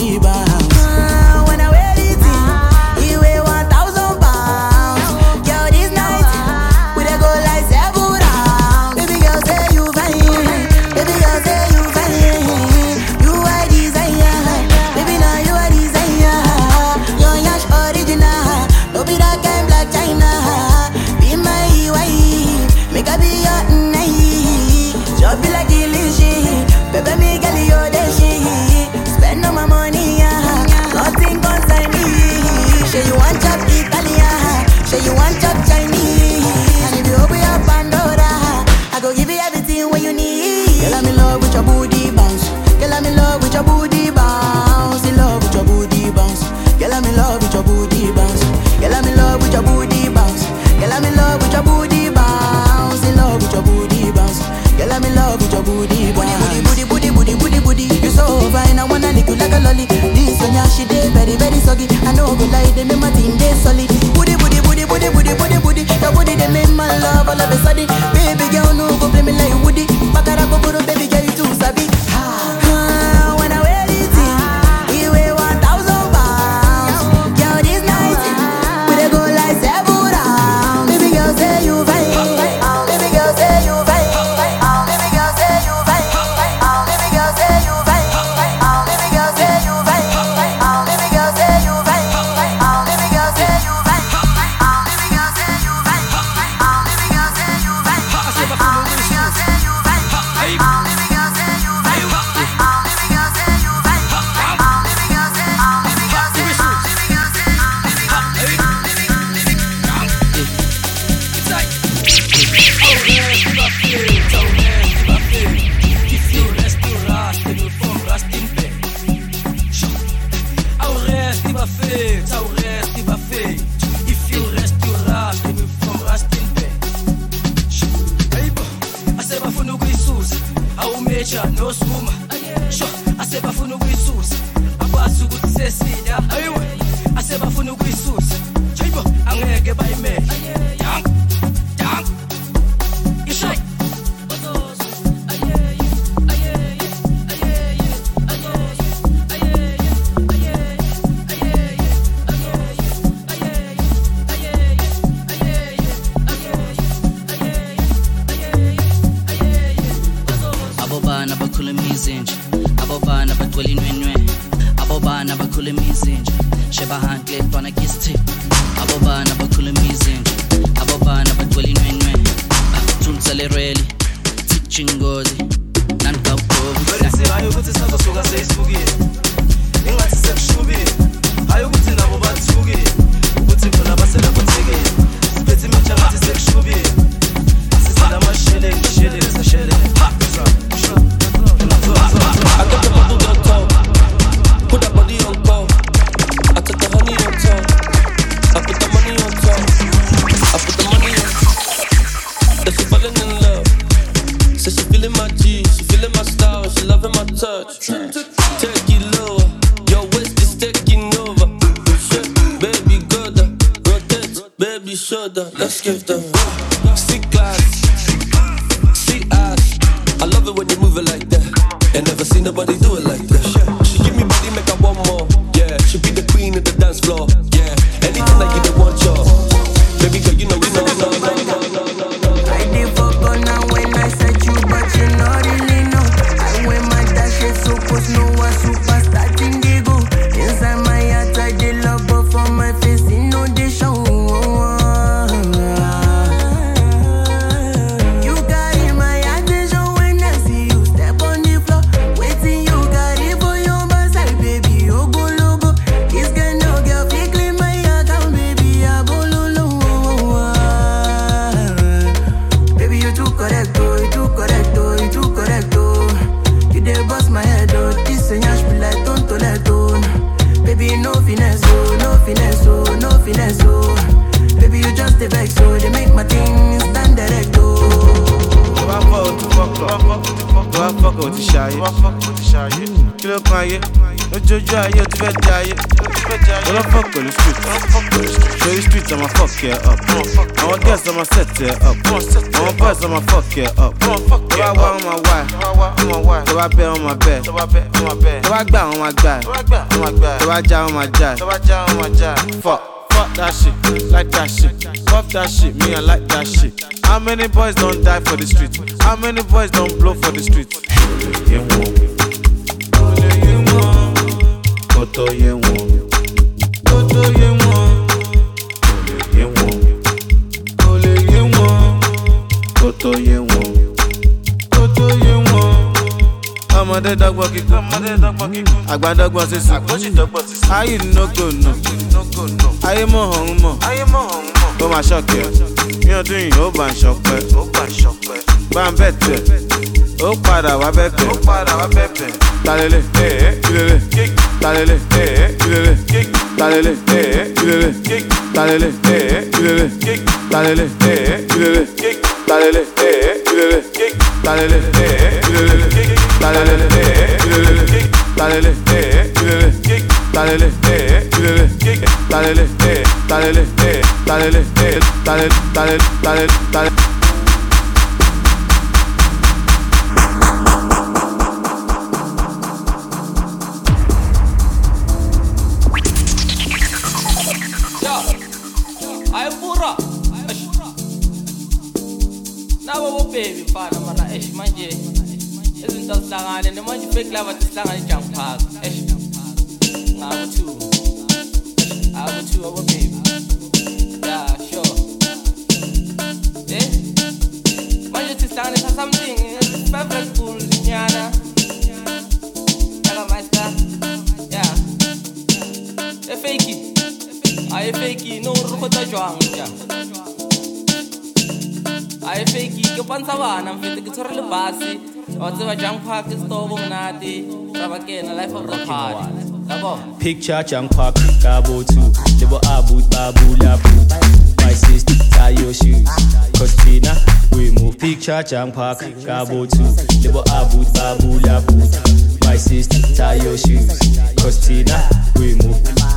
Let's give them já ó máa já ẹ̀. tó bá já ó máa já ẹ̀. fuck, that shit like that shit fuck that shit me i like that shit. how many boys don't die for the streets? how many boys don't blow for the streets? àgbàdọ́gbọ̀n sísun ayé no go no. Ayé mọ̀ ọ̀hún mọ̀. Tó máa ṣọ̀kẹ́. Ní ọdún yìí ó bá ń ṣọpẹ́. Bá ń bẹ̀tẹ̀. Ó padà wá bẹ̀bẹ̀ talele. Ilele. Talele. Ilele. Talele. Ilele. Talele. Ilele. Talele. Ilele. Talele. Ilele. Talele. Ilele. Talele. Ilele. dalele, eh, dilele, kick, dalele, eh, dilele, kick, eh, eh, dalele, eh, dalele, eh, dalele, eh, dalele, dalele, dalele, dalele. Now we're baby, father, man, I manje. izinto zihlangane nemonje ifake lava tihlangane ijunk park ngaku-two aku-two obo oh, baby. Ya sure. Eh? Manje sihlanganisa something eh, favorite pool nyana yakamasta ya efeki a efeki no o rokgotsa jwang ja? A efeki ke pantsha bana mfete ke tshware le base Picture Jang Park, Gabo 2, Libo Abu, Babu Labu. My sister, tie your shoes. Cause Tina, we move. Picture Jang Park, Gabo 2, Libo Abu, Babu Labu. My sister, tie your shoes. Cause Tina, we move.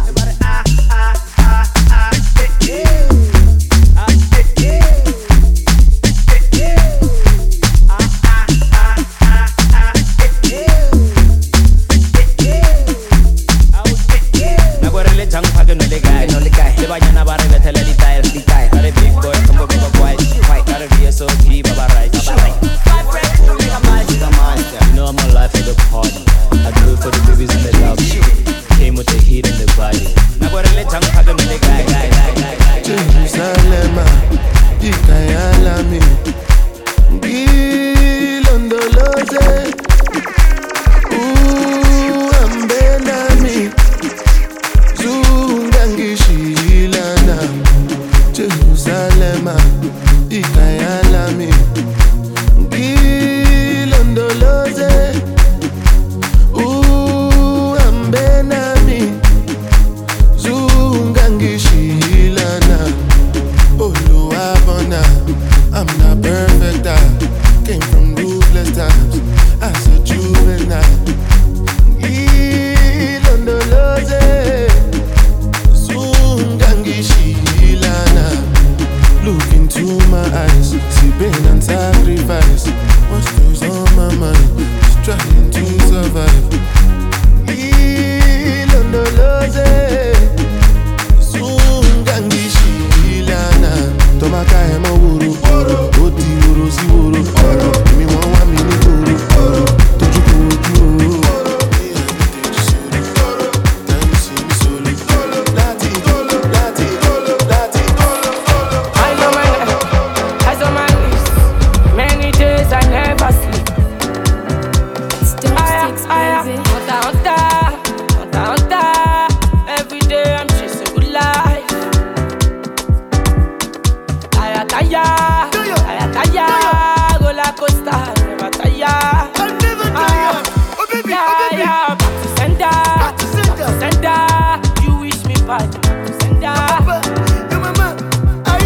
Wish me bad, back to.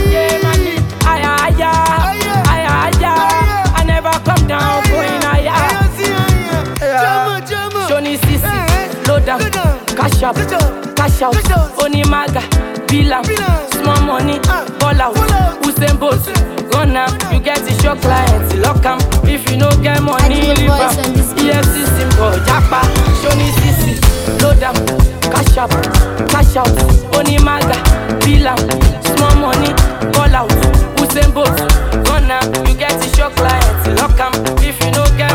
Yeah, man, aya, aya, aya, aya. I never come down, going higher. Johnny Sisi, load down, cash up, cash out, Oni Maga, bill am, small money, ball out, Usain Bolt, run am, you get the show clients, lock am, if you no get money, leave am, EFC symbol, japa, Johnny Sisi, load down, cash up, cash out, Oni Maga, bill am, small money, ball out, Usain Bolt, am, you get the show clients, lock am, if you no get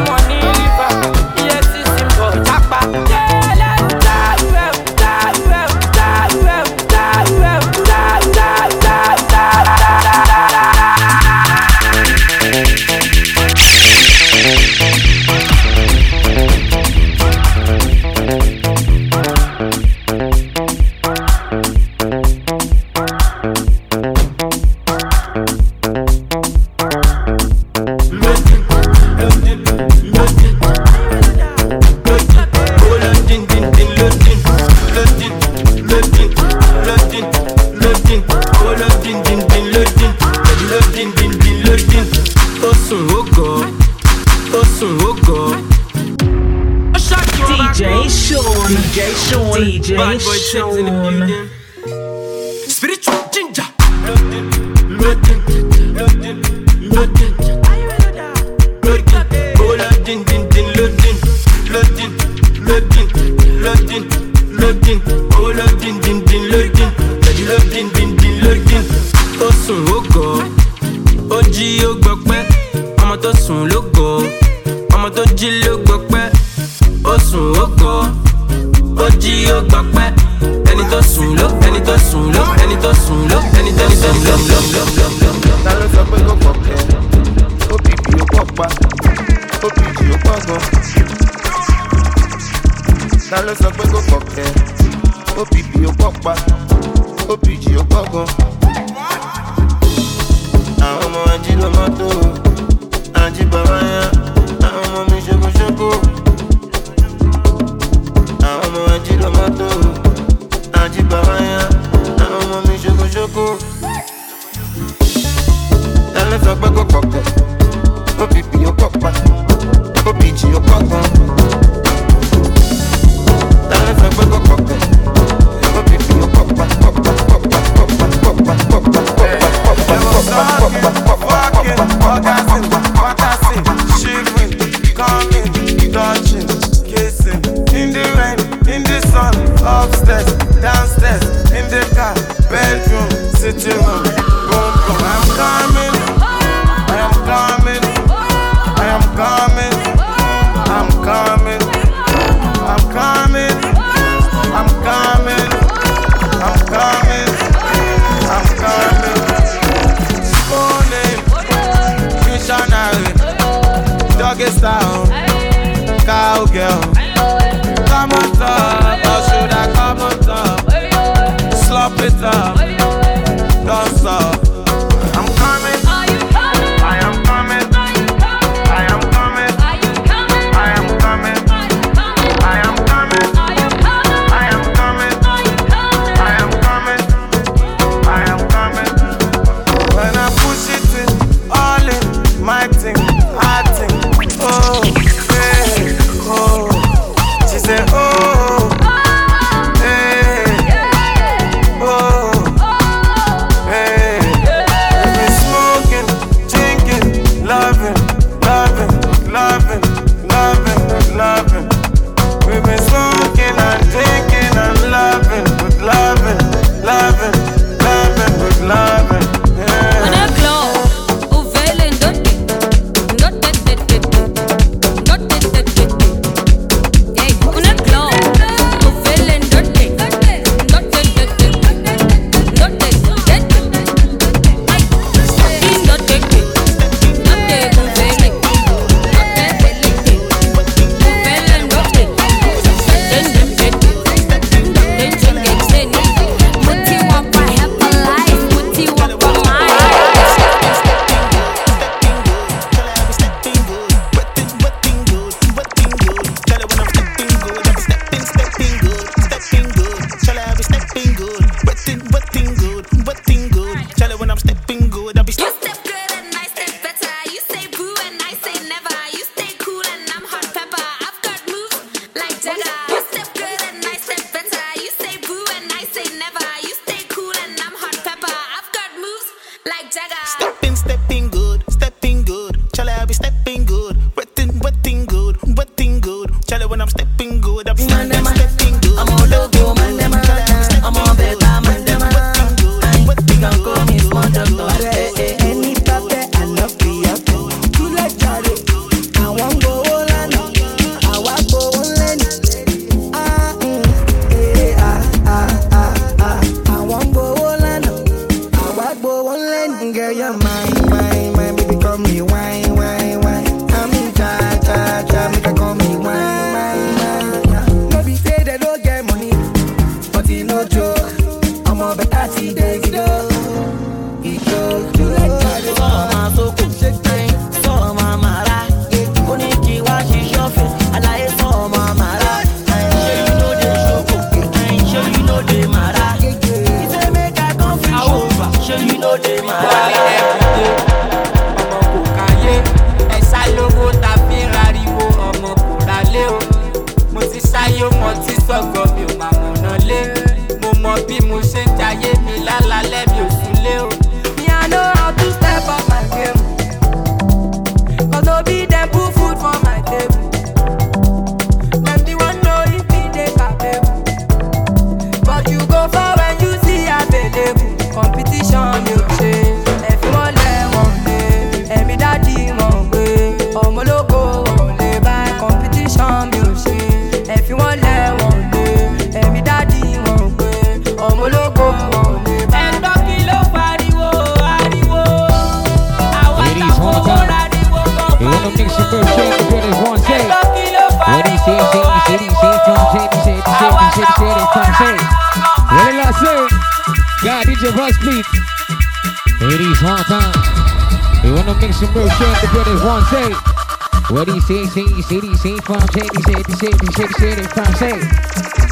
city, city, city, city, from city, city, city, city, city, from city.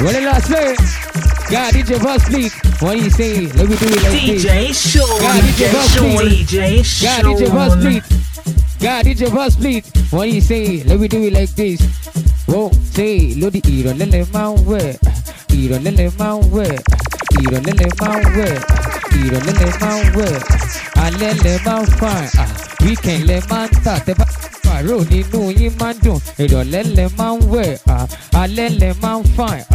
What a last minute. God, DJ your boss? What do you say? Let me do it like this. DJ Show, God, did your boss speak? DJ Show, God, did your boss? God, DJ your boss? What do you say? Let me do it like this. Whoa, say, Lodi, Iro, the Mount, where? Iro, the Mount, where? Iro, the Mount, where? Iro, the Mount, where? I let them out fine. We can let man start. Pàrọ̀ nínú yín máa ń dùn, ìrọ̀lẹ́ lẹ̀ máa ń wẹ̀, alẹ́ lẹ̀ máa ń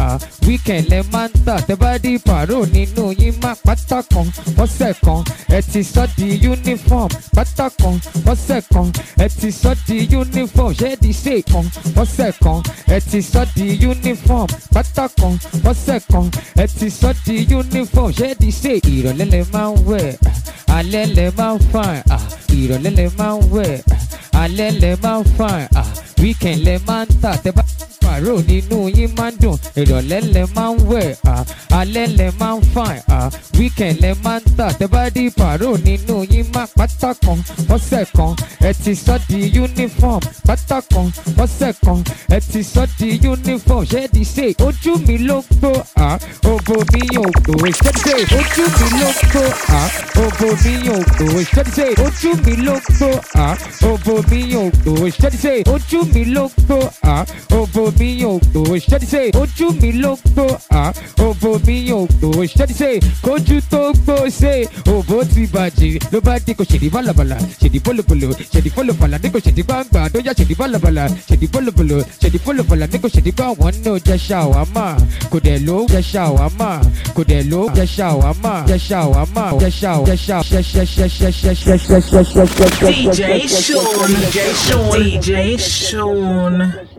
ah, weekend lẹ̀ máa ń tà, tẹ́ bá dí pàrọ̀ nínú yín máa pátá kan, ọ̀sẹ̀ kan, ẹ ti sọ́ di uniform, pátá kan, ọ̀sẹ̀ kan, ẹ ti sọ́ di uniform, ṣé di ṣe kan, ọ̀sẹ̀ kan, ẹ ti sọ́ di uniform, pátá kan, ọ̀sẹ̀ kan, ẹ ti sọ́ di uniform, ṣé di ṣe? Ìrọ̀lẹ́ lẹ máa ń wẹ̀, alẹ́ lẹ máa ń ah, ìrọ̀lẹ́ lẹ máa ń wẹ̀, alẹ́ lẹ máa ń fàn, ah, weekend lẹ máa ń tà, tẹ bá pàrọ̀ nínú yín máa ń dùn, ìrọ̀lẹ́ lẹ máa ń wẹ̀, alẹ́ lẹ máa ń ah, weekend lẹ máa ń tà, tẹ bá dí pàrọ̀ nínú yín máa pátá kan, ọ̀sẹ̀ kan, ẹ ti sọ́ di uniform, pátá kan, ọ̀sẹ̀ kan, ẹ ti sọ́ di uniform, di ṣe ojú mi ló gbó, òbò mi yóò gbó, di ṣe ojú mi ló gbó, òbò mi yóò gbó, di ṣe ojú mi ló gbó, òbò mi yóò gbó, ṣe ojú mi ló gbó, òbò mi yóò gbó, ṣé ṣe ojú mi ló ah, òbò mi gbó, ṣé ṣe kójú tó ṣe òbò ti bàjẹ́ ló bá dé kò ṣèdí bálabàlà ṣèdí bólobolo ṣèdí fọlọfọlà ní kò ṣèdí gbàngbà tó yá ṣèdí bálabàlà ṣèdí bólobolo ṣèdí fọlọfọlà ní kò ṣèdí gbàwọn o jẹ ṣàwámà kò dẹ̀ ló jẹ ṣàwámà kò dẹ̀ ló jẹ ṣàwámà jẹ ṣàwámà jẹ ṣàw jẹ ṣàw ṣẹ ṣẹ ṣẹ ṣẹ ṣẹ ṣẹ ṣẹ ṣẹ ṣẹ ṣẹ DJ Sean, DJ Sean, DJ Sean.